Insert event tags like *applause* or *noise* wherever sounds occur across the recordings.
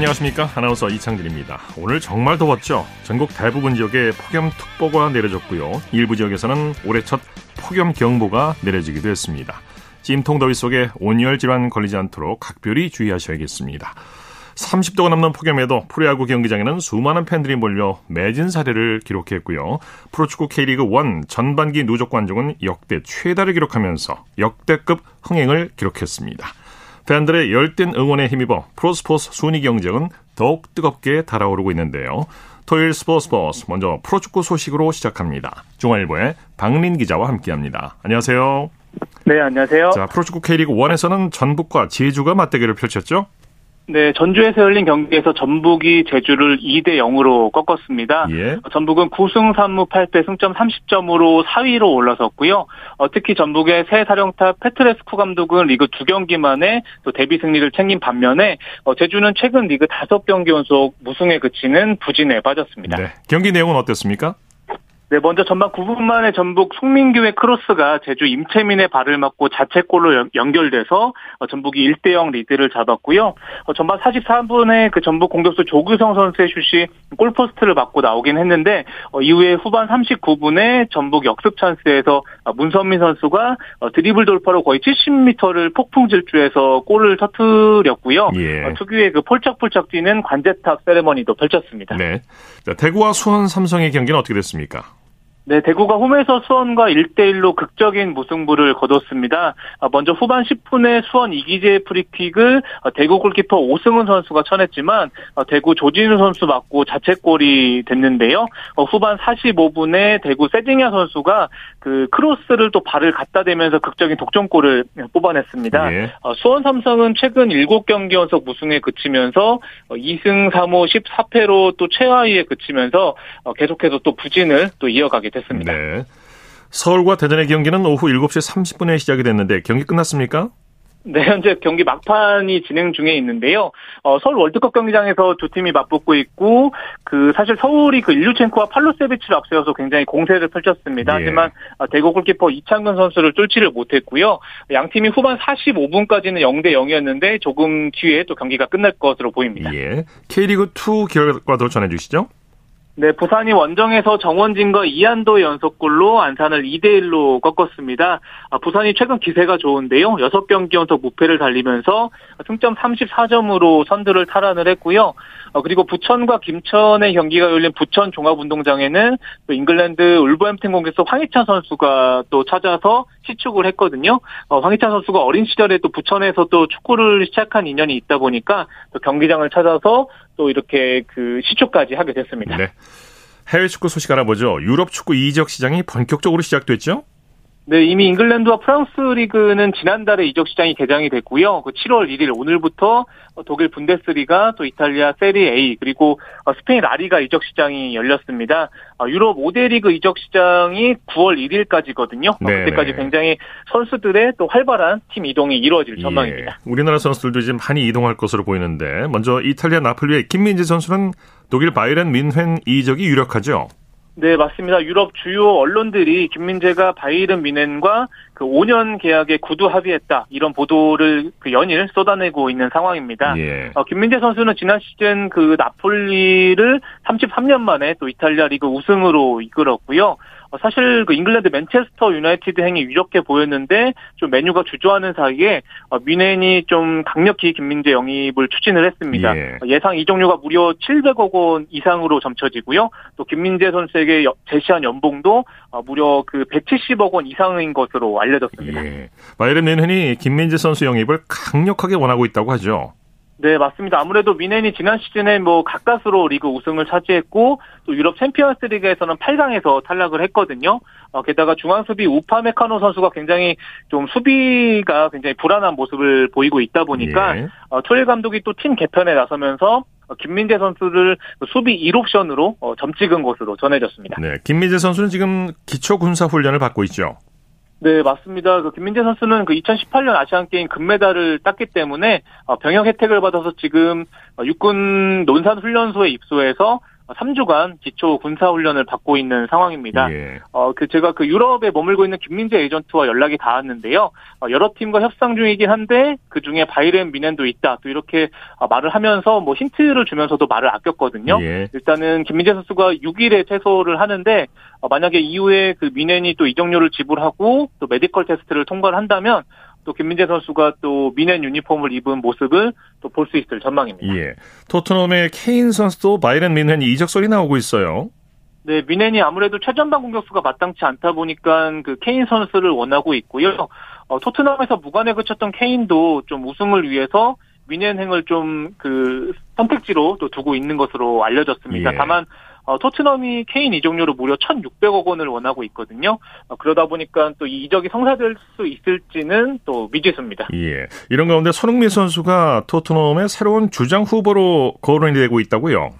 안녕하십니까? 아나운서 이창진입니다. 오늘 정말 더웠죠? 전국 대부분 지역에 폭염특보가 내려졌고요. 일부 지역에서는 올해 첫 폭염경보가 내려지기도 했습니다. 찜통 더위 속에 온열 질환 걸리지 않도록 각별히 주의하셔야겠습니다. 30도가 넘는 폭염에도 프로야구 경기장에는 수많은 팬들이 몰려 매진 사례를 기록했고요. 프로축구 K리그 1 전반기 누적 관중은 역대 최다를 기록하면서 역대급 흥행을 기록했습니다. 팬들의 열띤 응원에 힘입어 프로스포츠 순위 경쟁은 더욱 뜨겁게 달아오르고 있는데요. 토요일 스포츠 버스 먼저 프로축구 소식으로 시작합니다. 중앙일보의 박린 기자와 함께합니다. 안녕하세요. 네, 안녕하세요. 자, 프로축구 K리그 1에서는 전북과 제주가 맞대결을 펼쳤죠? 네, 전주에서 열린 경기에서 전북이 제주를 2대 0으로 꺾었습니다. 예. 전북은 9승 3무 8패 승점 30점으로 4위로 올라섰고요. 어, 특히 전북의 새 사령탑 페트레스쿠 감독은 리그 2경기 만에 또 데뷔 승리를 챙긴 반면에 어, 제주는 최근 리그 5경기 연속 무승에 그치는 부진에 빠졌습니다. 네. 경기 내용은 어땠습니까? 네, 먼저 전반 9분 만에 전북 송민규의 크로스가 제주 임채민의 발을 맞고 자책골로 연결돼서 어, 전북이 1대 0 리드를 잡았고요. 어, 전반 43분에 그 전북 공격수 조규성 선수의 슛이 골포스트를 맞고 나오긴 했는데 어, 이후에 후반 39분에 전북 역습 찬스에서 문선민 선수가 드리블 돌파로 거의 70m를 폭풍 질주해서 골을 터뜨렸고요. 예. 특유의 그 폴짝폴짝 뛰는 관제탑 세레머니도 펼쳤습니다. 네. 자, 대구와 수원 삼성의 경기는 어떻게 됐습니까? 네, 대구가 홈에서 수원과 1대1로 극적인 무승부를 거뒀습니다. 아, 먼저 후반 10분에 수원 이기재 프리킥을 아, 대구 골키퍼 오승훈 선수가 쳐냈지만 아, 대구 조진우 선수 맞고 자책골이 됐는데요. 어, 후반 45분에 대구 세징야 선수가 그 크로스를 또 발을 갖다 대면서 극적인 독점골을 뽑아냈습니다. 예. 어, 수원 삼성은 최근 7경기 연속 무승에 그치면서 2승 어, 3호 14패로 또 최하위에 그치면서 계속해서 또 부진을 또 이어가게 됐습니다. 네. 서울과 대전의 경기는 오후 7시 30분에 시작이 됐는데 경기 끝났습니까? 네, 현재 경기 막판이 진행 중에 있는데요. 어, 서울 월드컵 경기장에서 두 팀이 맞붙고 있고, 그, 사실 서울이 그 일류첸코와 팔로세비치를 앞세워서 굉장히 공세를 펼쳤습니다. 예. 하지만 어, 대구 골키퍼 이창근 선수를 뚫지를 못했고요. 양 팀이 후반 45분까지는 0대 0이었는데 조금 뒤에 또 경기가 끝날 것으로 보입니다. 예. K리그2 결과도 전해주시죠. 네, 부산이 원정에서 정원진과 이한도 연속골로 안산을 2대1로 꺾었습니다. 아, 부산이 최근 기세가 좋은데요. 6경기 연속 무패를 달리면서 승점 34점으로 선두를 탈환을 했고요. 어, 그리고 부천과 김천의 경기가 열린 부천 종합운동장에는 또 잉글랜드 울버햄튼 공격수 황희찬 선수가 또 찾아서 시축을 했거든요. 어, 황희찬 선수가 어린 시절에 또 부천에서 또 축구를 시작한 인연이 있다 보니까 또 경기장을 찾아서 또 이렇게 그 시축까지 하게 됐습니다. 네. 해외 축구 소식 알아보죠. 유럽 축구 이적 시장이 본격적으로 시작됐죠? 네, 이미 잉글랜드와 프랑스 리그는 지난달에 이적 시장이 개장이 됐고요. 그 7월 1일 오늘부터 독일 분데스리가 또 이탈리아 세리 A 그리고 어, 스페인 라리가 이적 시장이 열렸습니다. 어, 유럽 5대 리그 이적 시장이 9월 1일까지거든요. 네 그때까지 굉장히 선수들의 또 활발한 팀 이동이 이루어질 예. 전망입니다. 우리나라 선수들도 지금 많이 이동할 것으로 보이는데 먼저 이탈리아 나폴리의 김민재 선수는 독일 바이런 민헨 이적이 유력하죠. 네, 맞습니다. 유럽 주요 언론들이 김민재가 바이에른 뮌헨과 그 5년 계약에 구두 합의했다 이런 보도를 그 연일 쏟아내고 있는 상황입니다. 예. 어, 김민재 선수는 지난 시즌 그 나폴리를 33년 만에 또 이탈리아 리그 우승으로 이끌었고요. 어, 사실 그 잉글랜드 맨체스터 유나이티드 행이 이렇게 보였는데 좀 맨유가 주저하는 사이에 어, 뮌헨이 좀 강력히 김민재 영입을 추진을 했습니다. 예. 상 이적료가 무려 700억 원 이상으로 점쳐지고요. 또 김민재 선수에게 제시한 연봉도 어, 무려 그 170억 원 이상인 것으로 알려졌습니다. 예. 바이에른 뮌헨이 김민재 선수 영입을 강력하게 원하고 있다고 하죠. 네, 맞습니다. 아무래도 뮌헨이 지난 시즌에 뭐 가까스로 리그 우승을 차지했고 또 유럽 챔피언스 리그에서는 8강에서 탈락을 했거든요. 어, 게다가 중앙 수비 우파메카노 선수가 굉장히 좀 수비가 굉장히 불안한 모습을 보이고 있다 보니까 예. 어, 투헬 감독이 또 팀 개편에 나서면서 어, 김민재 선수를 수비 1옵션으로 어, 점 찍은 것으로 전해졌습니다. 네, 김민재 선수는 지금 기초 군사 훈련을 받고 있죠. 네, 맞습니다. 그 김민재 선수는 그 2018년 아시안 게임 금메달을 땄기 때문에 어, 병역 혜택을 받아서 지금 어, 육군 논산 훈련소에 입소해서 3주간 기초 군사 훈련을 받고 있는 상황입니다. 예. 어, 그 제가 그 유럽에 머물고 있는 김민재 에이전트와 연락이 닿았는데요. 어, 여러 팀과 협상 중이긴 한데 그 중에 바이렌 미넨도 있다. 또 이렇게 어, 말을 하면서 뭐 힌트를 주면서도 말을 아꼈거든요. 예. 일단은 김민재 선수가 6일에 퇴소를 하는데 어, 만약에 이후에 그 뮌헨이 또 이적료를 지불하고 또 메디컬 테스트를 통과를 한다면 또 김민재 선수가 또 뮌헨 유니폼을 입은 모습을 또 볼 수 있을 전망입니다. 예. 토트넘의 케인 선수도 바이에른 뮌헨 이적설이 나오고 있어요. 네, 뮌헨이 아무래도 최전방 공격수가 마땅치 않다 보니까 그 케인 선수를 원하고 있고요. 어, 토트넘에서 무관에 그쳤던 케인도 좀 우승을 위해서 미넨 행을 좀 그 선택지로 또 두고 있는 것으로 알려졌습니다. 예. 다만 어, 토트넘이 케인 이적료로 무려 1,600억 원을 원하고 있거든요. 어, 그러다 보니까 또 이 이적이 성사될 수 있을지는 또 미지수입니다. 예. 이런 가운데 손흥민 선수가 토트넘의 새로운 주장 후보로 거론이 되고 있다고요?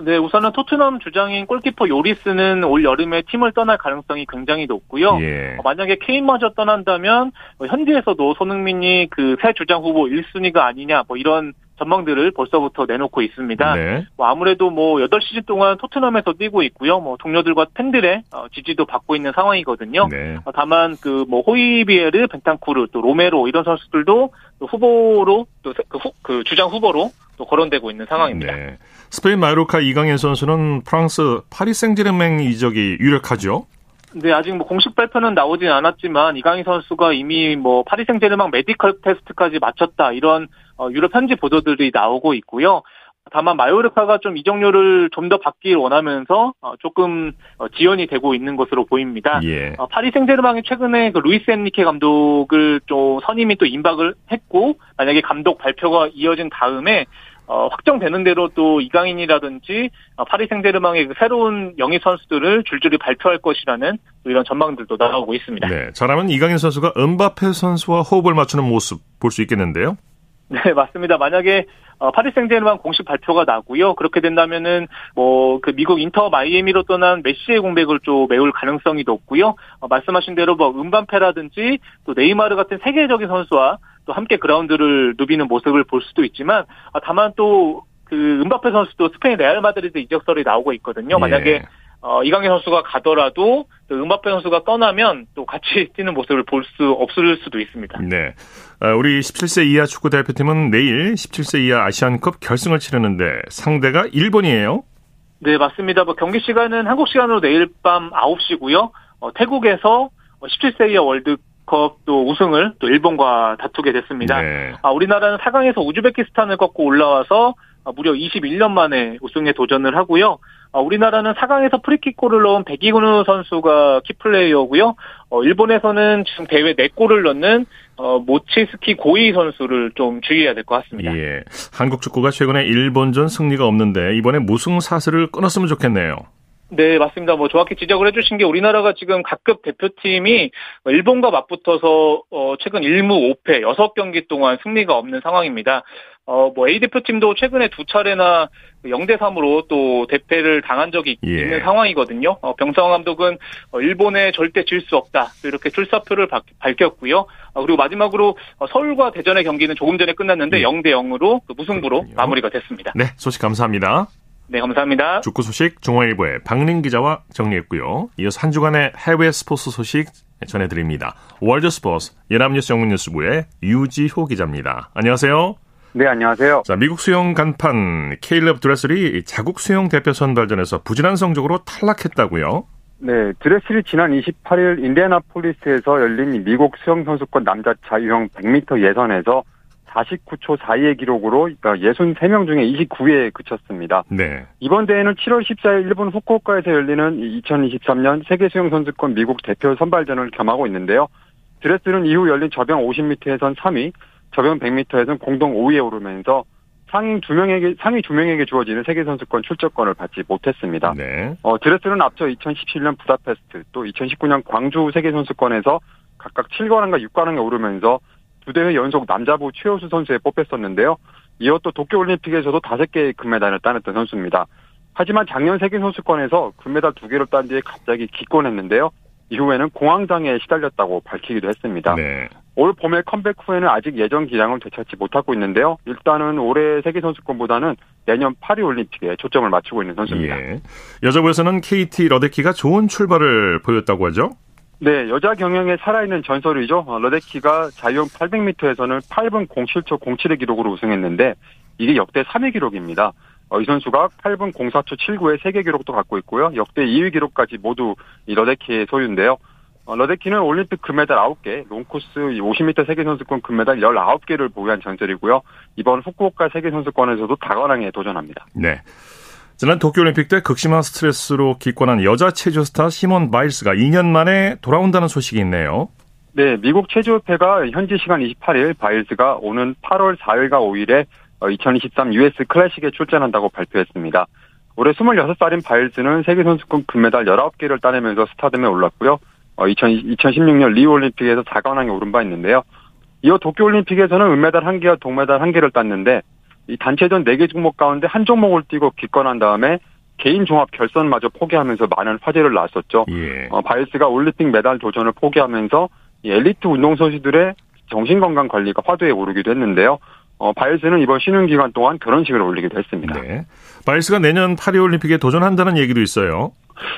네, 우선은 토트넘 주장인 골키퍼 요리스는 올 여름에 팀을 떠날 가능성이 굉장히 높고요. 예. 어, 만약에 케인마저 떠난다면 어, 현지에서도 손흥민이 그 새 주장 후보 1순위가 아니냐 뭐 이런 전망들을 벌써부터 내놓고 있습니다. 네. 뭐 아무래도 뭐 8시즌 동안 토트넘에서 뛰고 있고요. 뭐 동료들과 팬들의 어, 지지도 받고 있는 상황이거든요. 네. 어, 다만 그 뭐 호이비에르, 벤탄쿠르, 또 로메로 이런 선수들도 또 후보로 또그 그 주장 후보로 또 거론되고 있는 상황입니다. 네. 스페인 마요르카 이강인 선수는 프랑스 파리 생제르맹 이적이 유력하죠. 네, 아직 뭐 공식 발표는 나오진 않았지만 이강인 선수가 이미 뭐 파리 생제르맹 메디컬 테스트까지 마쳤다 이런 어, 유럽 현지 보도들이 나오고 있고요. 다만 마요르카가 좀 이적료를 좀 더 받길 원하면서 어, 조금 어, 지연이 되고 있는 것으로 보입니다. 예. 파리 생제르맹이 최근에 그 루이스 엔리케 감독을 좀 선임이 또 임박을 했고 만약에 감독 발표가 이어진 다음에 어, 확정되는 대로 또 이강인이라든지 어, 파리 생제르맹의 그 새로운 영입 선수들을 줄줄이 발표할 것이라는 이런 전망들도 나오고 있습니다. 네, 잘하면 이강인 선수가 음바페 선수와 호흡을 맞추는 모습 볼 수 있겠는데요. *laughs* 네, 맞습니다. 만약에 어, 파리 생제르맹 공식 발표가 나고요. 그렇게 된다면은 뭐 그 미국 인터 마이애미로 떠난 메시의 공백을 좀 메울 가능성이 높고요. 어, 말씀하신 대로 뭐 음바페라든지 또 네이마르 같은 세계적인 선수와 또 함께 그라운드를 누비는 모습을 볼 수도 있지만 아, 다만 또 그 음바페 선수도 스페인 레알 마드리드 이적설이 나오고 있거든요. 만약에 예. 어, 이강인 선수가 가더라도 또 음바페 선수가 떠나면 또 같이 *laughs* 뛰는 모습을 볼 수 없을 수도 있습니다. 네. 아, 우리 17세 이하 축구 대표팀은 내일 17세 이하 아시안컵 결승을 치르는데 상대가 일본이에요. 네, 맞습니다. 뭐 경기 시간은 한국 시간으로 내일 밤 9시고요. 어, 태국에서 17세 이하 월드컵 또 우승을 또 일본과 다투게 됐습니다. 네. 아, 우리나라는 4강에서 우즈베키스탄을 꺾고 올라와서 아, 무려 21년 만에 우승에 도전을 하고요. 아, 우리나라는 4강에서 프리킥골을 넣은 백이근우 선수가 키플레이어고요. 어, 일본에서는 지금 대회 4골을 넣는 어, 모치스키 고이 선수를 좀 주의해야 될 것 같습니다. 예. 한국 축구가 최근에 일본전 승리가 없는데 이번에 무승 사슬을 끊었으면 좋겠네요. 네, 맞습니다. 뭐 정확히 지적을 해주신 게 우리나라가 지금 각급 대표팀이 일본과 맞붙어서 어, 최근 1무 5패 6경기 동안 승리가 없는 상황입니다. 어, 뭐 A 대표팀도 최근에 두 차례나 0대 3으로 또 대패를 당한 적이 예. 있는 상황이거든요. 어, 병성 감독은 어, 일본에 절대 질 수 없다. 이렇게 출사표를 바, 밝혔고요. 어, 그리고 마지막으로 어, 서울과 대전의 경기는 조금 전에 끝났는데 예. 0대 0으로 무승부로 그렇군요. 마무리가 됐습니다. 네, 소식 감사합니다. 네, 감사합니다. 축구 소식 중앙일보의 박린 기자와 정리했고요. 이어서 한 주간의 해외 스포츠 소식 전해드립니다. 월드 스포츠 연합뉴스 영문뉴스부의 유지호 기자입니다. 안녕하세요. 네, 안녕하세요. 자, 미국 수영 간판 케일럽 드레슬이 자국 수영 대표 선발전에서 부진한 성적으로 탈락했다고요? 네, 드레슬이 지난 28일 인디애나폴리스에서 열린 미국 수영 선수권 남자 자유형 100m 예선에서 49초 42의 기록으로 63명 그러니까 중에 29위에 그쳤습니다. 네. 이번 대회는 7월 14일 일본 후쿠오카에서 열리는 2023년 세계 수영 선수권 미국 대표 선발전을 겸하고 있는데요. 드레스는 이후 열린 저병 50m에선 3위, 저병 100m에선 공동 5위에 오르면서 상위 두 명에게 상위 두 명에게 주어지는 세계 선수권 출전권을 받지 못했습니다. 네. 어, 드레스는 앞서 2017년 부다페스트 또 2019년 광주 세계 선수권에서 각각 7관왕과 6관왕에 오르면서 두 대회 연속 남자부 최우수 선수에 뽑혔었는데요. 이어 또 도쿄올림픽에서도 다섯 개의 금메달을 따냈던 선수입니다. 하지만 작년 세계 선수권에서 금메달 두 개를 딴 뒤에 갑자기 기권했는데요. 이후에는 공황장애에 시달렸다고 밝히기도 했습니다. 네. 올 봄에 컴백 후에는 아직 예전 기량을 되찾지 못하고 있는데요. 일단은 올해 세계 선수권보다는 내년 파리 올림픽에 초점을 맞추고 있는 선수입니다. 예. 여자부에서는 KT 러데키가 좋은 출발을 보였다고 하죠? 네, 여자 경영에 살아있는 전설이죠. 어, 러데키가 자유형 800m에서는 8분 07초 07의 기록으로 우승했는데 이게 역대 3위 기록입니다. 어, 이 선수가 8분 04초 79의 세계 기록도 갖고 있고요. 역대 2위 기록까지 모두 이 러데키의 소유인데요. 어, 러데키는 올림픽 금메달 9개, long course 50m 세계선수권 금메달 19개를 보유한 전설이고요. 이번 후쿠오카 세계선수권에서도 다관왕에 도전합니다. 네. 지난 도쿄올림픽 때 극심한 스트레스로 기권한 여자 체조 스타 시몬 바일스가 2년 만에 돌아온다는 소식이 있네요. 네, 미국 체조협회가 현지 시간 28일 바일스가 오는 8월 4일과 5일에 2023 US 클래식에 출전한다고 발표했습니다. 올해 26살인 바일스는 세계선수권 금메달 19개를 따내면서 스타덤에 올랐고요. 2000, 2016년 리우올림픽에서 4관왕에 오른 바 있는데요. 이어 도쿄올림픽에서는 은메달 1개와 동메달 1개를 땄는데 이 단체전 4개 종목 가운데 한 종목을 뛰고 기권한 다음에 개인 종합 결선마저 포기하면서 많은 화제를 낳았었죠. 예. 어, 바일스가 올림픽 메달 도전을 포기하면서 엘리트 운동 선수들의 정신건강 관리가 화두에 오르기도 했는데요. 어, 바일스는 이번 쉬는 기간 동안 결혼식을 올리기도 했습니다. 네. 바일스가 내년 파리올림픽에 도전한다는 얘기도 있어요.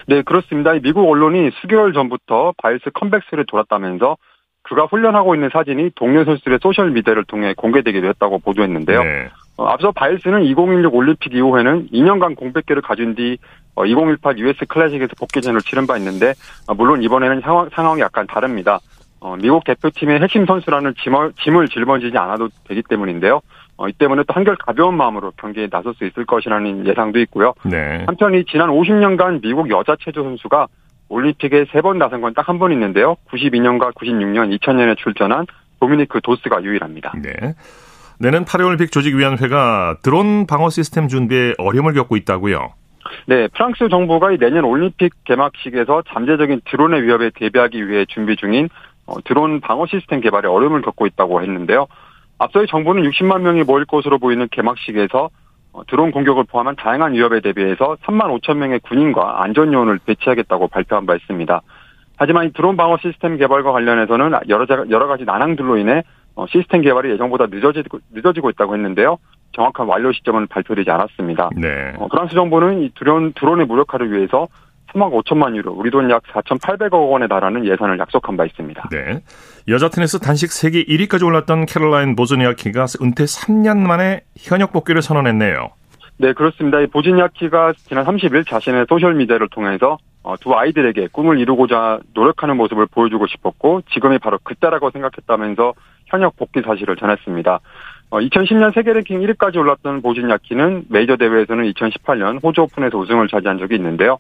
네, 그렇습니다. 미국 언론이 수개월 전부터 바일스 컴백설이 돌았다면서 그가 훈련하고 있는 사진이 동료 선수들의 소셜 미디어를 통해 공개되기도 했다고 보도했는데요. 네. 어, 앞서 바일스는 2016 올림픽 이후에는 2년간 공백기를 가진 뒤 2018 US 클래식에서 복귀전을 치른 바 있는데 어, 물론 이번에는 상황, 상황이 약간 다릅니다. 어, 미국 대표팀의 핵심 선수라는 짐을, 짐을 짊어지지 않아도 되기 때문인데요. 어, 이 때문에 또 한결 가벼운 마음으로 경기에 나설 수 있을 것이라는 예상도 있고요. 네. 한편 이 지난 50년간 미국 여자 체조 선수가 올림픽에 세 번 나선 건 딱 한 번 있는데요. 92년과 96년, 2000년에 출전한 도미니크 도스가 유일합니다. 네. 내년 파리올림픽 조직위원회가 드론 방어 시스템 준비에 어려움을 겪고 있다고요. 네, 프랑스 정부가 내년 올림픽 개막식에서 잠재적인 드론의 위협에 대비하기 위해 준비 중인 어, 드론 방어 시스템 개발에 어려움을 겪고 있다고 했는데요. 앞서의 정부는 60만 명이 모일 것으로 보이는 개막식에서 어, 드론 공격을 포함한 다양한 위협에 대비해서 3만 5천 명의 군인과 안전요원을 배치하겠다고 발표한 바 있습니다. 하지만 이 드론 방어 시스템 개발과 관련해서는 여러, 가지 난항들로 인해 어, 시스템 개발이 예정보다 늦어지고, 늦어지고 있다고 했는데요. 정확한 완료 시점은 발표되지 않았습니다. 네. 어, 프랑스 정부는 이 드론, 드론의 무력화를 위해서 3억 5천만 유로, 우리 돈 약 4,800억 원에 달하는 예산을 약속한 바 있습니다. 네. 여자 테니스 단식 세계 1위까지 올랐던 캐롤라인 보즈니아키가 은퇴 3년 만에 현역 복귀를 선언했네요. 네, 그렇습니다. 이 보즈니아키가 지난 30일 자신의 소셜미디어를 통해서 어, 두 아이들에게 꿈을 이루고자 노력하는 모습을 보여주고 싶었고 지금이 바로 그때라고 생각했다면서 현역 복귀 사실을 전했습니다. 2010년 어, 세계 랭킹 1위까지 올랐던 보즈니아키는 메이저 대회에서는 2018년 호주 오픈에서 우승을 차지한 적이 있는데요.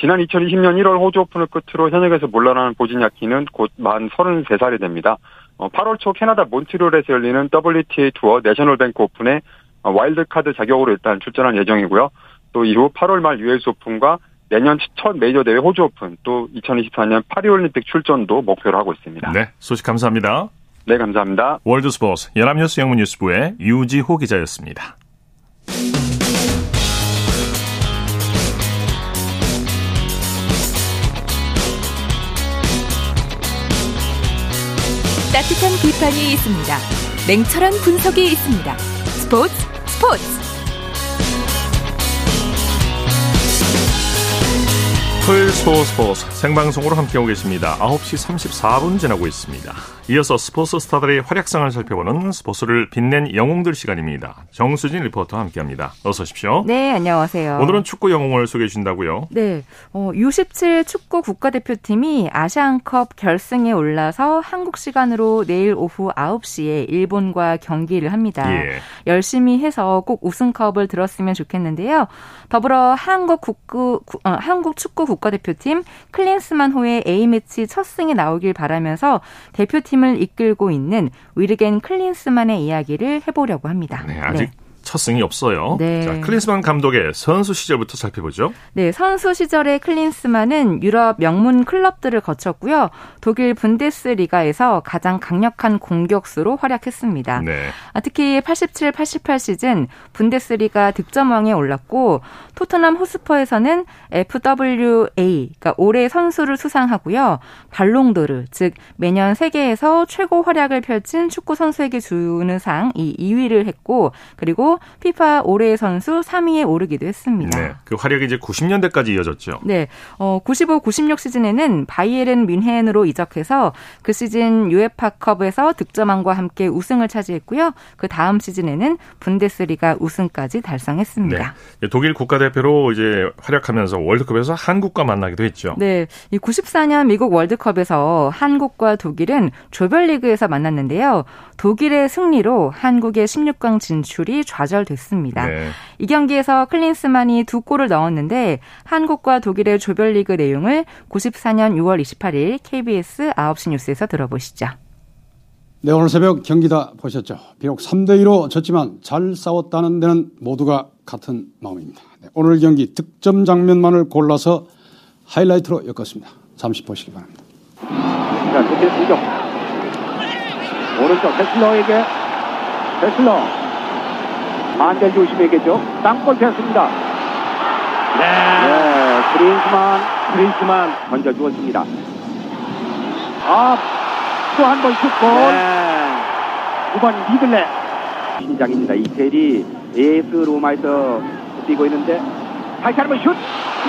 지난 2020년 1월 호주 오픈을 끝으로 현역에서 물러나는 보즈니아키는 곧 만 33살이 됩니다. 8월 어, 초 캐나다 몬트리올에서 열리는 WTA 투어 내셔널뱅크 오픈에 어, 와일드카드 자격으로 일단 출전할 예정이고요. 또 이후 8월 말 US 오픈과 내년 첫 메이저 대회 호주 오픈 또 2024년 파리올림픽 출전도 목표로 하고 있습니다. 네, 소식 감사합니다. 네, 감사합니다. 월드스포츠 연합뉴스 영문뉴스부의 유지호 기자였습니다. 따뜻한 비판이 있습니다. 냉철한 분석이 있습니다. 스포츠 스포츠 토요일 스포츠 생방송으로 함께하고 계십니다. 9시 34분 지나고 있습니다. 이어서 스포츠 스타들의 활약상을 살펴보는 스포츠를 빛낸 영웅들 시간입니다. 정수진 리포터와 함께합니다. 어서 오십시오. 네, 안녕하세요. 오늘은 축구 영웅을 소개해 주신다고요? 네, 어, U17 축구 국가대표팀이 아시안컵 결승에 올라서 한국 시간으로 내일 오후 9시에 일본과 경기를 합니다. 예. 열심히 해서 꼭 우승컵을 들었으면 좋겠는데요. 더불어 한국 국구, 어, 한국 축구 국가대표팀 클린스만 호의 A매치 첫 승이 나오길 바라면서 대표팀 을 이끌고 있는 위르겐 클린스만의 이야기를 해보려고 합니다. 네, 아직 네. 첫 승이 없어요. 네. 자, 클린스만 감독의 선수 시절부터 살펴보죠. 네, 선수 시절의 클린스만은 유럽 명문 클럽들을 거쳤고요. 독일 분데스리가에서 가장 강력한 공격수로 활약했습니다. 네. 아, 특히 87, 88 시즌 분데스리가 득점왕에 올랐고 토트넘 호스퍼에서는 FWA, 그러니까 올해 선수를 수상하고요. 발롱도르, 즉 매년 세계에서 최고 활약을 펼친 축구 선수에게 주는 상 이 2위를 했고 그리고 피파 올해의 선수 3위에 오르기도 했습니다. 네, 그 활약이 이제 90년대까지 이어졌죠. 네, 어, 95, 96 시즌에는 바이에른 뮌헨으로 이적해서 그 시즌 유에파컵에서 득점왕과 함께 우승을 차지했고요. 그 다음 시즌에는 분데스리가 우승까지 달성했습니다. 네, 독일 국가대표로 이제 활약하면서 월드컵에서 한국과 만나기도 했죠. 네, 이 94년 미국 월드컵에서 한국과 독일은 조별리그에서 만났는데요. 독일의 승리로 한국의 16강 진출이 좌 절됐습니다. 네. 이 경기에서 클린스만이 두 골을 넣었는데 한국과 독일의 조별리그 내용을 94년 6월 28일 KBS 9시 뉴스에서 들어보시죠. 네, 오늘 새벽 경기 다 보셨죠? 비록 3대2로 졌지만 잘 싸웠다는 데는 모두가 같은 마음입니다. 네, 오늘 경기 득점 장면만을 골라서 하이라이트로 엮었습니다. 잠시 보시기 바랍니다. 자. 오른쪽 데슬러에게 데슬러. 안델 조심에게죠. 땅볼 폈습니다. 네. 네. 그린스만, 그린스만 던져주었습니다. 아, 또 한 번 슛골. 네. 9번 미들레. 신장입니다. 이태리 에이스 로마에서 뛰고 있는데 다시 한번 슛.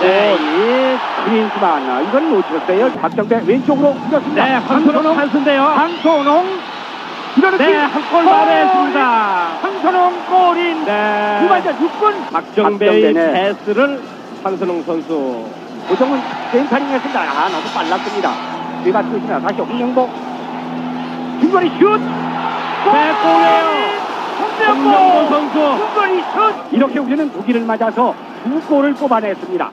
네, 예, 그린스만. 아, 이건 놓쳤어요. 박정배 왼쪽으로 옮겼습니다. 네, 황선홍 찬스인데요. 황선홍. 이거는 네, 한골 만했습니다. 황선홍 골인. 네. 후반전 6분. 박정배의 패스를 황선홍 선수. 고정은 센터링 했습니다. 아, 너무 빨랐습니다. 뒤가 뜨습니다. 다시 홍명복. 중거리 슛. 네, 골이에요. 홍명보 선수. 중거리 슛. 이렇게 우리는 독일을 맞아서 두 골을 뽑아냈습니다.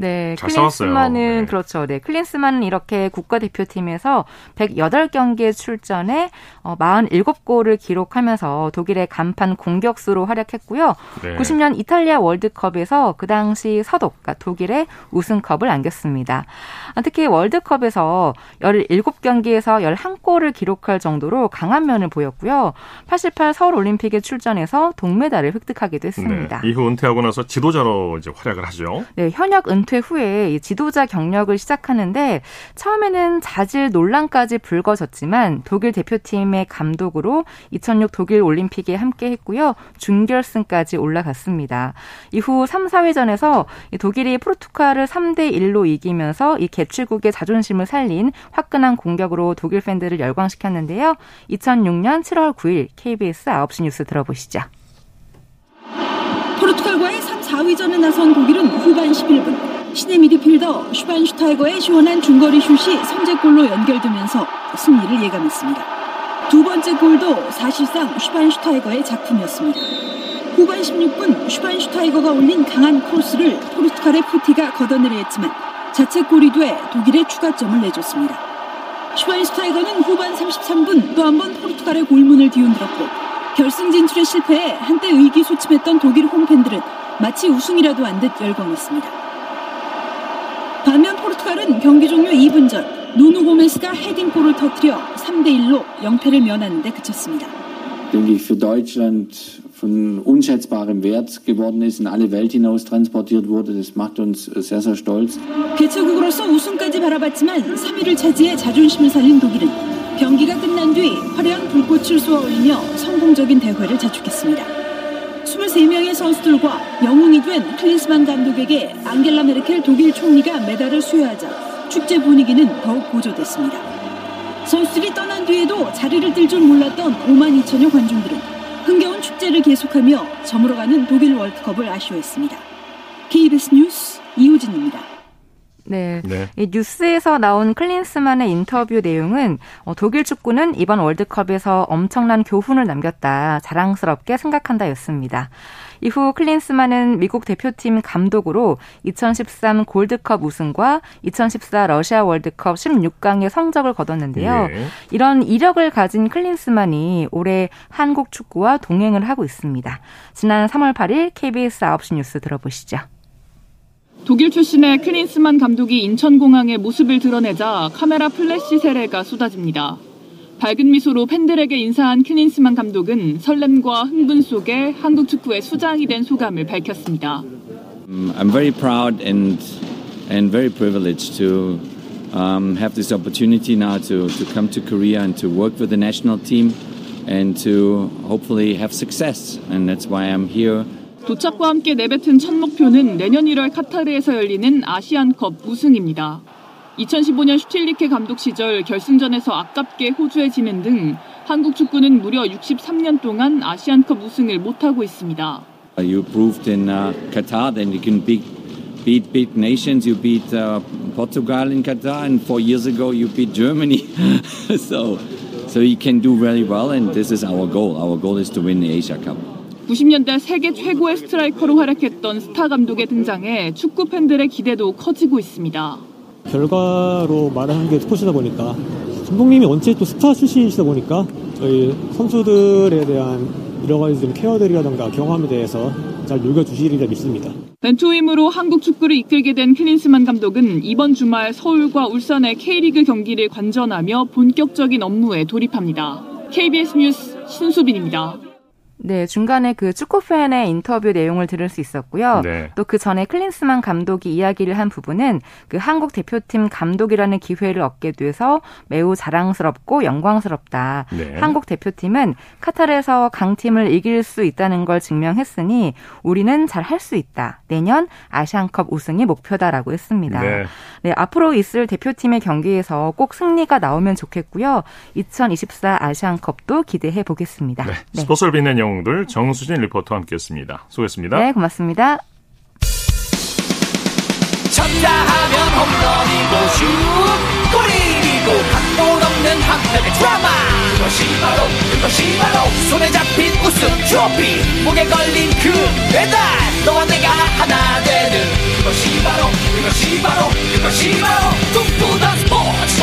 네, 클린스만은 네. 그렇죠. 네, 클린스만은 이렇게 국가대표팀에서 108경기에 출전해 어, 47골을 기록하면서 독일의 간판 공격수로 활약했고요. 네. 90년 이탈리아 월드컵에서 그 당시 서독, 그러니까 독일의 우승컵을 안겼습니다. 아, 특히 월드컵에서 17경기에서 11골을 기록할 정도로 강한 면을 보였고요. 88 서울 올림픽에 출전해서 동메달을 획득하기도 했습니다. 네, 이후 은퇴하고 나서 지도자로 이제 활약을 하죠. 네, 현역 은퇴 은퇴 후에 지도자 경력을 시작하는데 처음에는 자질 논란까지 불거졌지만 독일 대표팀의 감독으로 2006 독일 올림픽에 함께 했고요. 준결승까지 올라갔습니다. 이후 3, 4회전에서 독일이 포르투갈을 3대 1로 이기면서 이 개최국의 자존심을 살린 화끈한 공격으로 독일 팬들을 열광시켰는데요. 2006년 7월 9일 KBS 9시 뉴스 들어보시죠. 포르투갈과의 3, 4위전에 나선 독일은 후반 11분 신예 미드필더 슈바인슈타이거의 시원한 중거리 슛이 선제골로 연결되면서 승리를 예감했습니다. 두 번째 골도 사실상 슈바인슈타이거의 작품이었습니다. 후반 16분 슈바인슈타이거가 올린 강한 크로스를 포르투갈의 프티가 걷어내려 했지만 자책골이 돼 독일에 추가점을 내줬습니다. 슈바인슈타이거는 후반 33분 또 한 번 포르투갈의 골문을 뒤흔들었고 결승 진출에 실패해 한때 의기소침했던 독일 홈팬들은 마치 우승이라도 한 듯 열광했습니다. 반면 포르투갈은 경기 종료 2분 전 누누 고메스가 헤딩골을 터뜨려 3대 1로 영패를 면하는 데 그쳤습니다. denke ich, für Deutschland von unschätzbarem Wert geworden ist, in alle Welt hinaus transportiert wurde. Das macht uns sehr, sehr stolz. 개최국으로서 우승까지 바라봤지만 3위를 차지해 자존심을 살린 독일은 경기가 끝난 뒤 화려한 불꽃을 쏘아 올리며 성공적인 대회를 자축했습니다. 23명의 선수들과 영웅이 된 클린스만 감독에게 앙겔라 메르켈 독일 총리가 메달을 수여하자 축제 분위기는 더욱 고조됐습니다. 선수들이 떠난 뒤에도 자리를 뜰 줄 몰랐던 5만 2천여 관중들은 흥겨운 축제를 계속하며 저물어가는 독일 월드컵을 아쉬워했습니다. KBS 뉴스 이호진입니다. 네. 네. 이 뉴스에서 나온 클린스만의 인터뷰 내용은 어, 독일 축구는 이번 월드컵에서 엄청난 교훈을 남겼다. 자랑스럽게 생각한다였습니다. 이후 클린스만은 미국 대표팀 감독으로 2013 골드컵 우승과 2014 러시아 월드컵 16강의 성적을 거뒀는데요. 네. 이런 이력을 가진 클린스만이 올해 한국 축구와 동행을 하고 있습니다. 지난 3월 8일 KBS 9시 뉴스 들어보시죠. 독일 출신의 클린스만 감독이 인천공항에 모습을 드러내자 카메라 플래시 세례가 쏟아집니다. 밝은 미소로 팬들에게 인사한 클린스만 감독은 설렘과 흥분 속에 한국 축구의 수장이 된 소감을 밝혔습니다. I'm very proud and and very privileged to um, have this opportunity now to to come to Korea and to work with the national team and to hopefully have success. And that's why I'm here. 도착과 함께 내뱉은 첫 목표는 내년 1월 카타르에서 열리는 아시안컵 우승입니다. 2015년 슈틸리케 감독 시절 결승전에서 아깝게 호주에 지는 등 한국 축구는 무려 63년 동안 아시안컵 우승을 못하고 있습니다. You proved in uh, Qatar that you can beat beat big nations. You beat uh, Portugal in Qatar, and four years ago you beat Germany. so, so you can do very well, and this is our goal. Our goal is to win the Asia Cup. 90년대 세계 최고의 스트라이커로 활약했던 스타 감독의 등장에 축구 팬들의 기대도 커지고 있습니다. 결과로 말하는 게 스포츠다 보니까 감독님이 원체 또 스타 출신이시다 보니까 저희 선수들에 대한 여러 가지 좀 care들이라던가 경험에 대해서 잘 녹여주시리라 믿습니다. 벤투 후임으로 한국 축구를 이끌게 된 클린스만 감독은 이번 주말 서울과 울산의 K리그 경기를 관전하며 본격적인 업무에 돌입합니다. KBS 뉴스 신수빈입니다. 네, 중간에 그 축구 팬의 인터뷰 내용을 들을 수 있었고요. 네. 또그 전에 클린스만 감독이 이야기를 한 부분은 그 한국 대표팀 감독이라는 기회를 얻게 돼서 매우 자랑스럽고 영광스럽다. 네. 한국 대표팀은 카타르에서 강팀을 이길 수 있다는 걸 증명했으니 우리는 잘 할 수 있다. 내년 아시안컵 우승이 목표다라고 했습니다. 네. 네, 앞으로 있을 대표팀의 경기에서 꼭 승리가 나오면 좋겠고요. 2024 아시안컵도 기대해 보겠습니다. 네. 네. 스포츠를 빛낸 영 내용들 정수진 리포터와 함께했습니다. 수고했습니다. 네, 고맙습니다. 쳤다 하면 홈런이고 슛 골이고 각본 없는 한편의 드라마 그것이 바로 그것이 바로 손에 잡힌 우승 트로피 목에 걸린 그 배달 너와 내가 하나 되는 그것이 바로 그것이 바로 그것이 바로 꿈꾸던 스포츠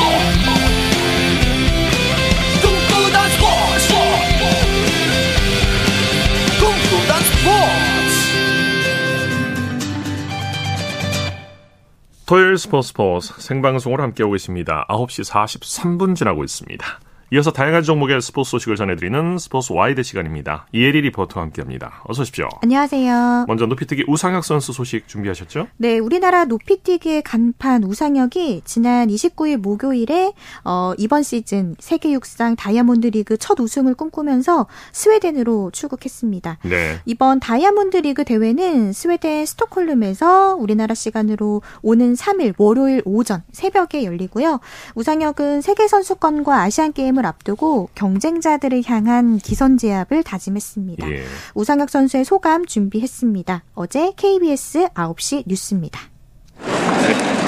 토요일 스포츠 스포츠 생방송으로 함께하고 있습니다. 9시 43분 지나고 있습니다. 이어서 다양한 종목의 스포츠 소식을 전해드리는 스포츠 와이드 시간입니다. 이혜리 리포터와 함께합니다. 어서 오십시오. 안녕하세요. 먼저 높이뛰기 우상혁 선수 소식 준비하셨죠? 네, 우리나라 높이뛰기의 간판 우상혁이 지난 29일 목요일에 어, 이번 시즌 세계 육상 다이아몬드 리그 첫 우승을 꿈꾸면서 스웨덴으로 출국했습니다. 네. 이번 다이아몬드 리그 대회는 스웨덴 스톡홀름에서 우리나라 시간으로 오는 3일 월요일 오전 새벽에 열리고요. 우상혁은 세계 선수권과 아시안 게임 시험을 앞두고 경쟁자들을 향한 기선 제압을 다짐했습니다. 예. 우상혁 선수의 소감 준비했습니다. 어제 KBS 9시 뉴스입니다.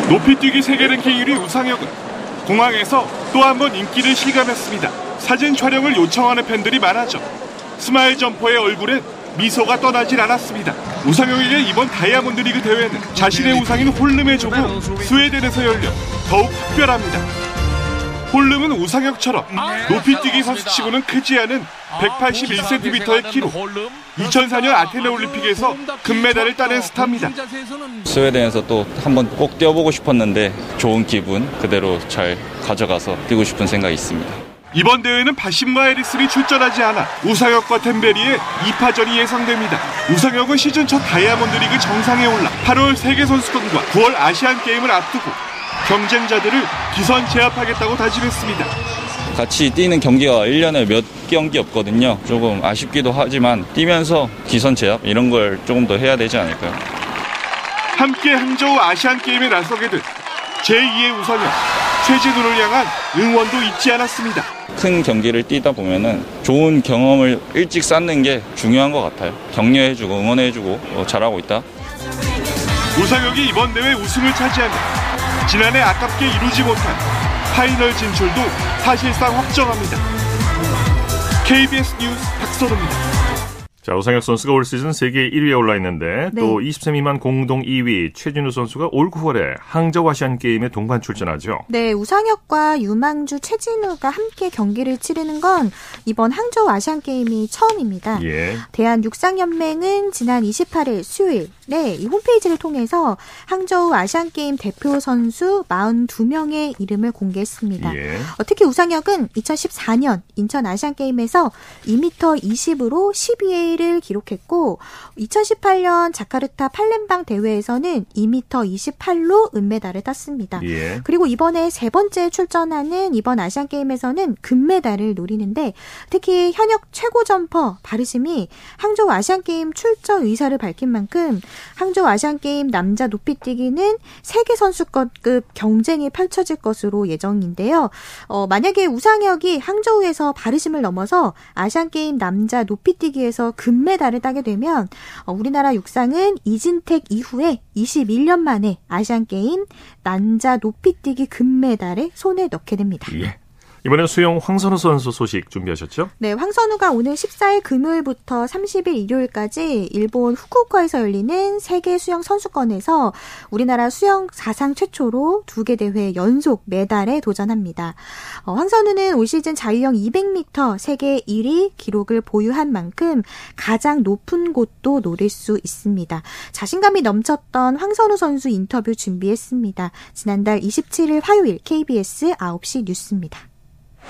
높이뛰기 세계 랭킹 1위 우상혁은 공항에서 또 한 번 인기를 실감했습니다. 사진 촬영을 요청하는 팬들이 많아져 스마일 점퍼의 얼굴엔 미소가 떠나질 않았습니다. 우상혁에게 이번 다이아몬드 리그 대회는 자신의 우상인 홀름의 조국 스웨덴에서 열려 더욱 특별합니다. 홀름은 우상혁처럼 높이뛰기 선수치고는 크지 않은 181cm의 키로 2004년 아테네 올림픽에서 금메달을 따낸 스타입니다. 스웨덴에서 또 한번 꼭 뛰어보고 싶었는데 좋은 기분 그대로 잘 가져가서 뛰고 싶은 생각이 있습니다. 이번 대회는 바심과 에리슨이 출전하지 않아 우상혁과 템베리의 2파전이 예상됩니다. 우상혁은 시즌 첫 다이아몬드 리그 정상에 올라 8월 세계선수권과 9월 아시안게임을 앞두고 경쟁자들을 기선 제압하겠다고 다짐했습니다. 같이 뛰는 경기가 1년에 몇 경기 없거든요. 조금 아쉽기도 하지만 뛰면서 기선 제압 이런 걸 조금 더 해야 되지 않을까요? 함께 항저우 아시안게임에 나서게 된 제2의 우선형 최진우를 향한 응원도 잊지 않았습니다. 큰 경기를 뛰다 보면은 좋은 경험을 일찍 쌓는 게 중요한 것 같아요. 격려해주고 응원해주고 어, 잘하고 있다. 우상혁이 이번 대회 우승을 차지하면 지난해 아깝게 이루지 못한 파이널 진출도 사실상 확정합니다. KBS 뉴스 박선우입니다. 자, 우상혁 선수가 올 시즌 세계 1위에 올라 있는데 네. 또 20세 미만 공동 2위 최진우 선수가 올 9월에 항저우 아시안 게임에 동반 출전하죠. 네, 우상혁과 유망주 최진우가 함께 경기를 치르는 건 이번 항저우 아시안 게임이 처음입니다. 예. 대한 육상연맹은 지난 28일 수요일 네, 이 홈페이지를 통해서 항저우 아시안 게임 대표 선수 42명의 이름을 공개했습니다. 예. 어, 특히 우상혁은 2014년 인천 아시안 게임에서 2m 20으로 12회 1위를 기록했고 2018년 자카르타 팔렘방 대회에서는 2m 28로 은메달을 땄습니다. 예. 그리고 이번에 세 번째 출전하는 이번 아시안 게임에서는 금메달을 노리는데 특히 현역 최고 점퍼 바르심이 항저우 아시안 게임 출전 의사를 밝힌 만큼 항저우 아시안 게임 남자 높이뛰기는 세계 선수권급 경쟁이 펼쳐질 것으로 예정인데요. 어, 만약에 우상혁이 항저우에서 바르심을 넘어서 아시안 게임 남자 높이뛰기에서 금 메달을 따게 되면 어, 우리나라 육상은 이진택 이후에 21년 만에 아시안 게임 남자 높이뛰기 금메달을 손에 넣게 됩니다. 예. 이번엔 수영 황선우 선수 소식 준비하셨죠? 네, 황선우가 오늘 14일 금요일부터 30일 일요일까지 일본 후쿠오카에서 열리는 세계 수영 선수권에서 우리나라 수영 사상 최초로 두 개 대회 연속 메달에 도전합니다. 어, 황선우는 올 시즌 자유형 200m 세계 1위 기록을 보유한 만큼 가장 높은 곳도 노릴 수 있습니다. 자신감이 넘쳤던 황선우 선수 인터뷰 준비했습니다. 지난달 27일 화요일 KBS 9시 뉴스입니다.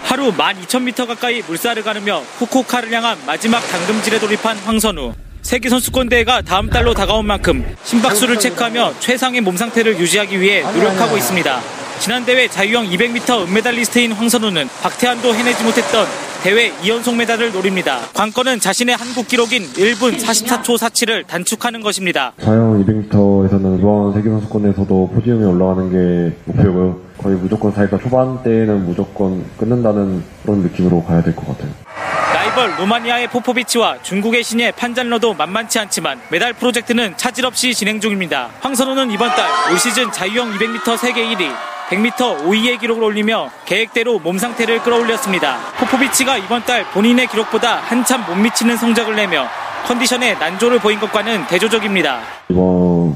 하루 12,000m 가까이 물살을 가르며 후쿠오카를 향한 마지막 당금질에 돌입한 황선우. 세계선수권 대회가 다음 달로 다가온 만큼 심박수를 체크하며 최상의 몸 상태를 유지하기 위해 노력하고 있습니다. 지난 대회 자유형 200m 은메달리스트인 황선우는 박태환도 해내지 못했던 대회 2연속 메달을 노립니다. 관건은 자신의 한국 기록인 1분 44초 47을 단축하는 것입니다. 자유형 200m에서는 이번 세계선수권에서도 포디움에 올라가는 게 목표고요. 거의 무조건 4가 초반 때는 무조건 끊는다는 그런 느낌으로 가야 될 것 같아요. 라이벌 루마니아의 포포비치와 중국의 신예 판잔러도 만만치 않지만 메달 프로젝트는 차질 없이 진행 중입니다. 황선우는 이번 달 올 시즌 자유형 200m 세계 1위, 100m 5위의 기록을 올리며 계획대로 몸 상태를 끌어올렸습니다. 포포비치가 이번 달 본인의 기록보다 한참 못 미치는 성적을 내며 컨디션에 난조를 보인 것과는 대조적입니다. 이번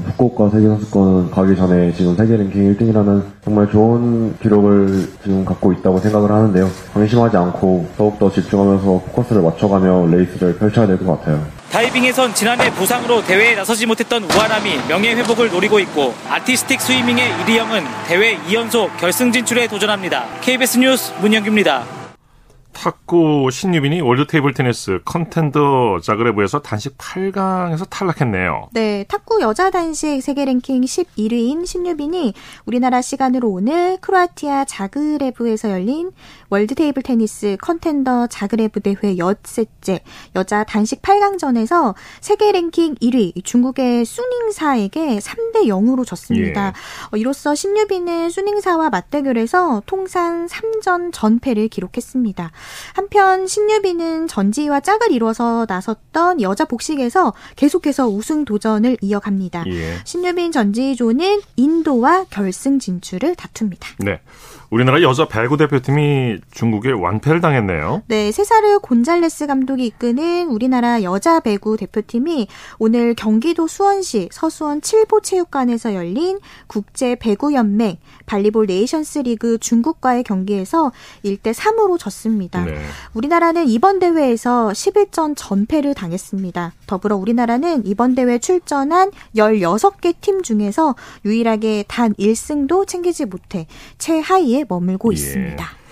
후쿠오카 세계선수권 가기 전에 지금 세계 랭킹 1등이라는 정말 좋은 기록을 지금 갖고 있다고 생각을 하는데요. 방심하지 않고 더욱더 집중하면서 포커스를 맞춰가며 레이스를 펼쳐야 될 것 같아요. 다이빙에선 지난해 부상으로 대회에 나서지 못했던 우하람이 명예 회복을 노리고 있고 아티스틱 스위밍의 이리영은 대회 2연속 결승 진출에 도전합니다. KBS 뉴스 문영규입니다. 탁구 신유빈이 월드 테이블 테니스 컨텐더 자그레브에서 단식 8강에서 탈락했네요. 네, 탁구 여자 단식 세계 랭킹 11위인 신유빈이 우리나라 시간으로 오늘 크로아티아 자그레브에서 열린 월드 테이블 테니스 컨텐더 자그레브 대회 엿새째 여자 단식 8강전에서 세계 랭킹 1위 중국의 수닝사에게 3대 0으로 졌습니다. 예. 어, 이로써 신유빈은 수닝사와 맞대결에서 통산 3전 전패를 기록했습니다. 한편 신유빈은 전지희와 짝을 이뤄서 나섰던 여자 복식에서 계속해서 우승 도전을 이어갑니다. 예. 신유빈 전지희 조는 인도와 결승 진출을 다툽니다. 네. 우리나라 여자 배구 대표팀이 중국에 완패를 당했네요. 네, 세사르 곤잘레스 감독이 이끄는 우리나라 여자 배구 대표팀이 오늘 경기도 수원시 서수원 칠보체육관에서 열린 국제 배구 연맹 발리볼 네이션스 리그 중국과의 경기에서 1대 3으로 졌습니다. 네. 우리나라는 이번 대회에서 11전 전패를 당했습니다. 더불어 우리나라는 이번 대회 출전한 16개 팀 중에서 유일하게 단 1승도 챙기지 못해 최하위에 머물고 예. 있습니다.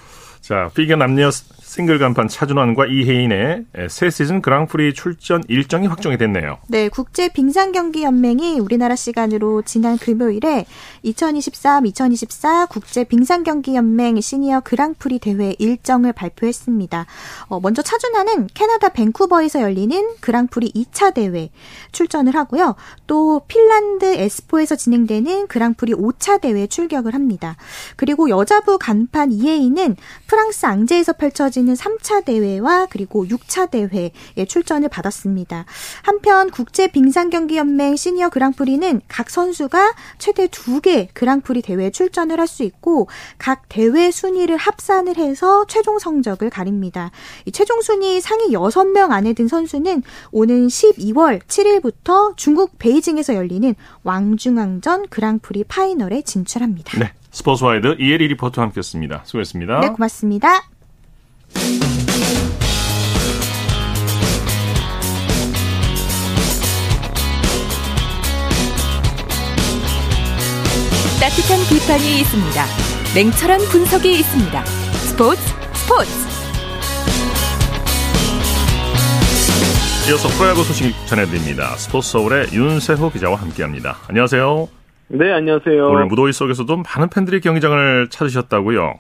자, 피겨 남녀 싱글 간판 차준환과 이혜인의 새 시즌 그랑프리 출전 일정이 확정이 됐네요. 네, 국제 빙상 경기 연맹이 우리나라 시간으로 지난 금요일에 2023-2024 국제 빙상 경기 연맹 시니어 그랑프리 대회 일정을 발표했습니다. 어, 먼저 차준환은 캐나다 밴쿠버에서 열리는 그랑프리 2차 대회 출전을 하고요. 또 핀란드 에스포에서 진행되는 그랑프리 5차 대회 출격을 합니다. 그리고 여자부 간판 이혜인은 프랑스 앙제에서 펼쳐진 이어지는 3차 대회와 그리고 6차 대회에 출전을 받았습니다. 한편 국제 빙상 경기 연맹 시니어 그랑프리는 각 선수가 최대 2개 그랑프리 대회에 출전을 할 수 있고 각 대회 순위를 합산을 해서 최종 성적을 가립니다. 이 최종 순위 상위 6명 안에 든 선수는 오는 12월 7일부터 중국 베이징에서 열리는 왕중왕전 그랑프리 파이널에 진출합니다. 네. 스포츠와이드 이혜리 리포터와 함께했습니다. 수고했습니다. 네, 고맙습니다. 따뜻한 비판이 있습니다. 냉철한 분석이 있습니다. 스포츠 스포츠 이어서 프로야구 소식 전해드립니다. 스포츠 서울의 윤세호 기자와 함께합니다. 안녕하세요. 네, 안녕하세요. 오늘 무더위 속에서도 많은 팬들이 경기장을 찾으셨다고요?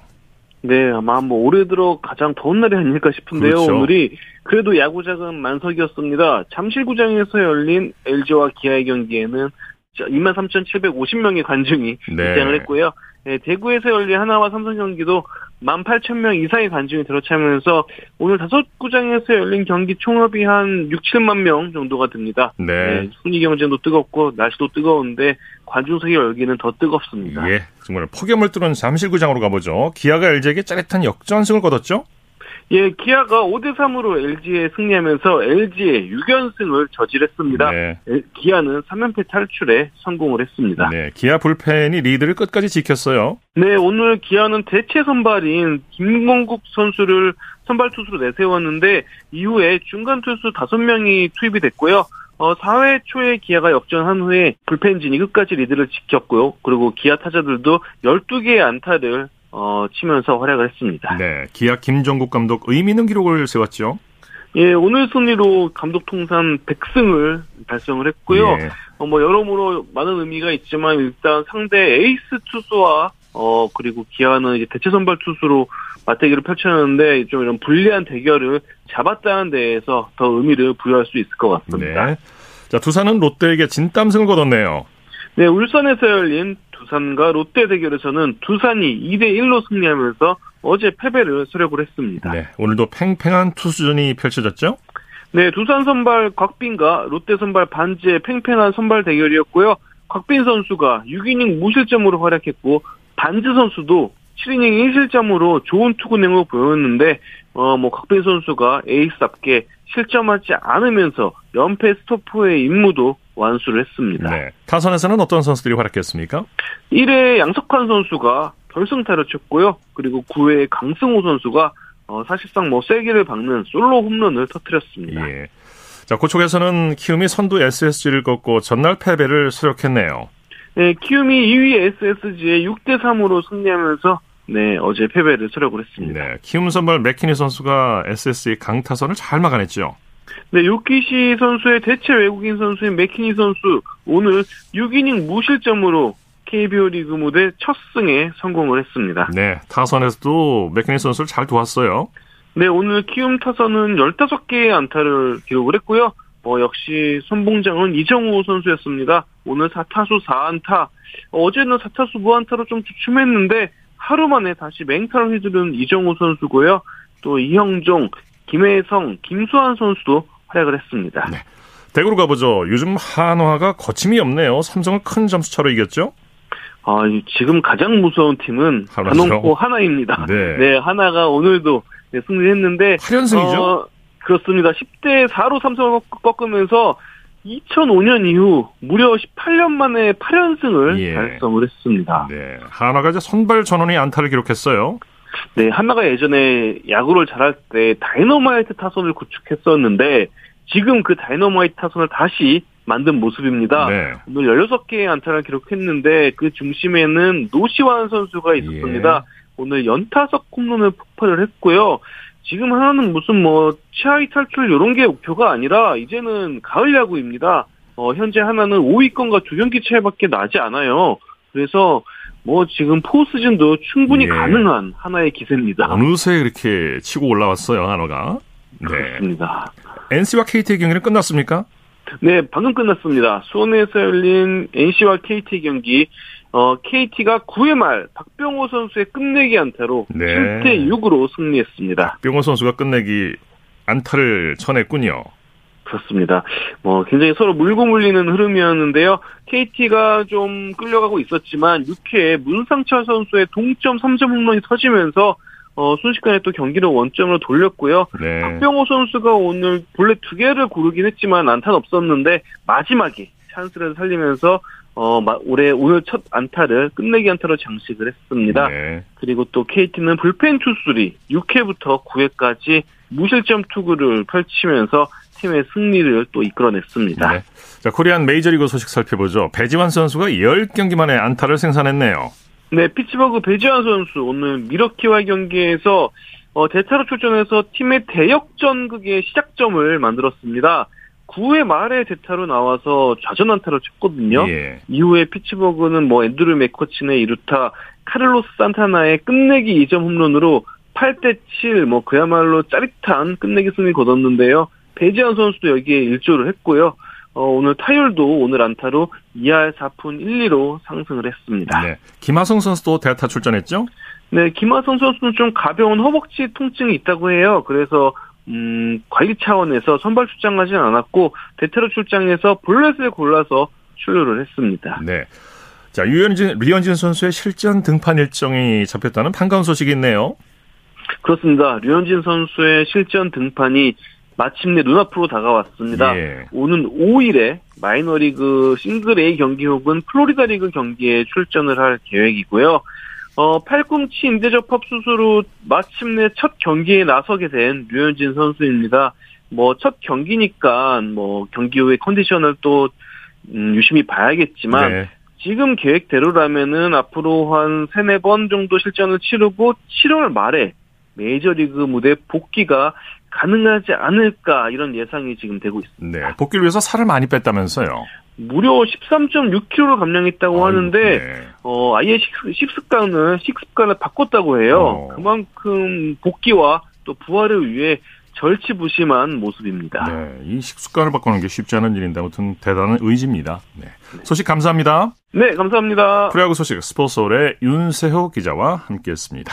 네, 아마 뭐 올해 들어 가장 더운 날이 아닐까 싶은데요. 그렇죠. 오늘이 그래도 야구장은 만석이었습니다. 잠실구장에서 열린 LG와 기아의 경기에는 23,750명의 관중이 네. 입장을 했고요. 네, 대구에서 열린 하나와 삼성 경기도 18,000명 이상의 관중이 들어차면서 오늘 다섯 구장에서 열린 경기 총합이 한 6, 7만 명 정도가 됩니다. 네. 네 순위 경쟁도 뜨겁고 날씨도 뜨거운데 관중석의 열기는 더 뜨겁습니다. 예, 정말 폭염을 뚫은 잠실구장으로 가보죠. 기아가 LG에게 짜릿한 역전승을 거뒀죠? 예, 기아가 5대 3으로 LG에 승리하면서 LG의 6연승을 저질했습니다. 네. 기아는 3연패 탈출에 성공을 했습니다. 네, 기아 불펜이 리드를 끝까지 지켰어요. 네, 오늘 기아는 대체 선발인 김건국 선수를 선발 투수로 내세웠는데 이후에 중간 투수 5명이 투입이 됐고요. 어, 4회 초에 기아가 역전한 후에 불펜진이 끝까지 리드를 지켰고요. 그리고 기아 타자들도 12개의 안타를 어, 치면서 활약을 했습니다. 네, 기아 김종국 감독 의미 있는 기록을 세웠죠. 예, 오늘 승리로 감독 통산 100승을 달성을 했고요. 예. 어, 뭐 여러모로 많은 의미가 있지만 일단 상대 에이스 투수와 어 그리고 기아는 이제 대체 선발 투수로 맞대결을 펼쳤는데 좀 이런 불리한 대결을 잡았다는 데에서 더 의미를 부여할 수 있을 것 같습니다. 네. 자, 두산은 롯데에게 진땀승을 거뒀네요. 네, 울산에서 열린 두산과 롯데 대결에서는 두산이 2대 1로 승리하면서 어제 패배를 수력을 했습니다. 네, 오늘도 팽팽한 투수전이 펼쳐졌죠? 네, 두산 선발 곽빈과 롯데 선발 반지의 팽팽한 선발 대결이었고요. 곽빈 선수가 6이닝 무실점으로 활약했고 반지 선수도 7이닝 1실점으로 좋은 투구 내용을 보였는데 어뭐 곽빈 선수가 에이스답게 실점하지 않으면서 연패 스토퍼의 임무도 완수를 했습니다. 네. 타선에서는 어떤 선수들이 활약했습니까? 1회 양석환 선수가 결승타를 쳤고요. 그리고 9회 강승호 선수가 어, 사실상 뭐 세기를 박는 솔로 홈런을 터뜨렸습니다. 예. 자, 고쪽에서는 키움이 선두 SSG를 꺾고 전날 패배를 수력했네요. 네, 키움이 2위 SSG에 6대 3으로 승리하면서 네, 어제 패배를 수력을 했습니다. 네, 키움 선발 맥키니 선수가 SSG 강타선을 잘 막아냈죠. 네, 요키시 선수의 대체 외국인 선수인 맥키니 선수 오늘 6이닝 무실점으로 KBO 리그 무대 첫 승에 성공을 했습니다. 네, 타선에서도 맥키니 선수를 잘 도왔어요. 네, 오늘 키움 타선은 15개의 안타를 기록을 했고요. 뭐 역시 선봉장은 이정우 선수였습니다. 오늘 4타수 4안타. 어제는 4타수 무안타로 좀 주춤했는데 하루 만에 다시 맹타를 휘두른 이정우 선수고요. 또 이형종, 김혜성, 김수환 선수도 활약을 했습니다. 네. 대구로 가보죠. 요즘 한화가 거침이 없네요. 삼성을 큰 점수 차로 이겼죠? 아, 지금 가장 무서운 팀은 단원코 한화입니다. 네. *laughs* 네, 한화가 오늘도 네, 승리했는데 8연승이죠? 어, 그렇습니다. 10대 4로 삼성을 꺾으면서 2005년 이후 무려 18년 만에 8연승을 예. 달성을 했습니다. 네. 한화가 이제 선발 전원이 안타를 기록했어요. 네, 한화가 예전에 야구를 잘할 때 다이너마이트 타선을 구축했었는데 지금 그 다이너마이트 타선을 다시 만든 모습입니다. 네. 오늘 16개의 안타를 기록했는데 그 중심에는 노시환 선수가 있었습니다. 예. 오늘 연타석 홈런을 폭발을 했고요. 지금 하나는 무슨 뭐 치아이 탈출 이런 게 목표가 아니라 이제는 가을 야구입니다. 어, 현재 하나는 5위권과 두 경기 차이밖에 나지 않아요. 그래서 뭐 지금 포스즌도 충분히 예. 가능한 하나의 기세입니다. 어느새 이렇게 치고 올라왔어요, 한화가. 네. 그렇습니다. NC와 KT의 경기는 끝났습니까? 네, 방금 끝났습니다. 수원에서 열린 NC와 KT 경기 어, KT가 9회 말 박병호 선수의 끝내기 안타로 네. 7대 6으로 승리했습니다. 박병호 선수가 끝내기 안타를 쳐냈군요. 그렇습니다. 뭐 굉장히 서로 물고 물리는 흐름이었는데요. KT가 좀 끌려가고 있었지만 6회에 문상철 선수의 동점 3점 홈런이 터지면서 어, 순식간에 또 경기를 원점으로 돌렸고요. 네. 박병호 선수가 오늘 본래 두 개를 고르긴 했지만 안타는 없었는데 마지막에 찬스를 살리면서 어, 올해 오늘 첫 안타를 끝내기 안타로 장식을 했습니다. 네. 그리고 또 KT는 불펜 투수리 6회부터 9회까지 무실점 투구를 펼치면서 팀의 승리를 또 이끌어냈습니다. 네. 자, 코리안 메이저리그 소식 살펴보죠. 배지환 선수가 10경기 만에 안타를 생산했네요. 네, 피츠버그 배지환 선수 오늘 밀워키와 경기에서 어, 대타로 출전해서 팀의 대역전극의 시작점을 만들었습니다. 9회 말에 대타로 나와서 좌전 안타를 쳤거든요. 예. 이후에 피츠버그는 뭐 앤드루 매커친의 이루타, 카를로스 산타나의 끝내기 2점 홈런으로 8대 7, 뭐 그야말로 짜릿한 끝내기 승리 거뒀는데요. 배지환 선수도 여기에 일조를 했고요. 어, 오늘 타율도 오늘 안타로 2할 4푼 1, 2로 상승을 했습니다. 네. 김하성 선수도 대타 출전했죠? 네, 김하성 선수는 좀 가벼운 허벅지 통증이 있다고 해요. 그래서 음, 관리 차원에서 선발 출장하지는 않았고 대테러 출장에서 볼넷을 골라서 출루를 했습니다. 네. 자, 유현진, 류현진 선수의 실전 등판 일정이 잡혔다는 반가운 소식이 있네요. 그렇습니다. 류현진 선수의 실전 등판이 마침내 눈앞으로 다가왔습니다. 예. 오는 5일에 마이너리그 싱글 A 경기 혹은 플로리다 리그 경기에 출전을 할 계획이고요. 어, 팔꿈치 인대접합 수술로 마침내 첫 경기에 나서게 된 류현진 선수입니다. 뭐 첫 경기니까 뭐 경기 후에 컨디션을 또 음, 유심히 봐야겠지만 네. 지금 계획대로라면은 앞으로 한 세네 번 정도 실전을 치르고 7월 말에 메이저리그 무대 복귀가 가능하지 않을까 이런 예상이 지금 되고 있습니다. 네, 복귀를 위해서 살을 많이 뺐다면서요? 무려 13.6kg를 감량했다고 아유, 하는데 네. 어 아예 식, 습관을 식습관을 바꿨다고 해요. 어. 그만큼 복귀와 또 부활을 위해 절치부심한 모습입니다. 네, 이 식습관을 바꾸는 게 쉽지 않은 일인데 아무튼 대단한 의지입니다. 네. 소식 감사합니다. 네, 감사합니다. 프로야구 소식 스포츠홀의 윤세호 기자와 함께했습니다.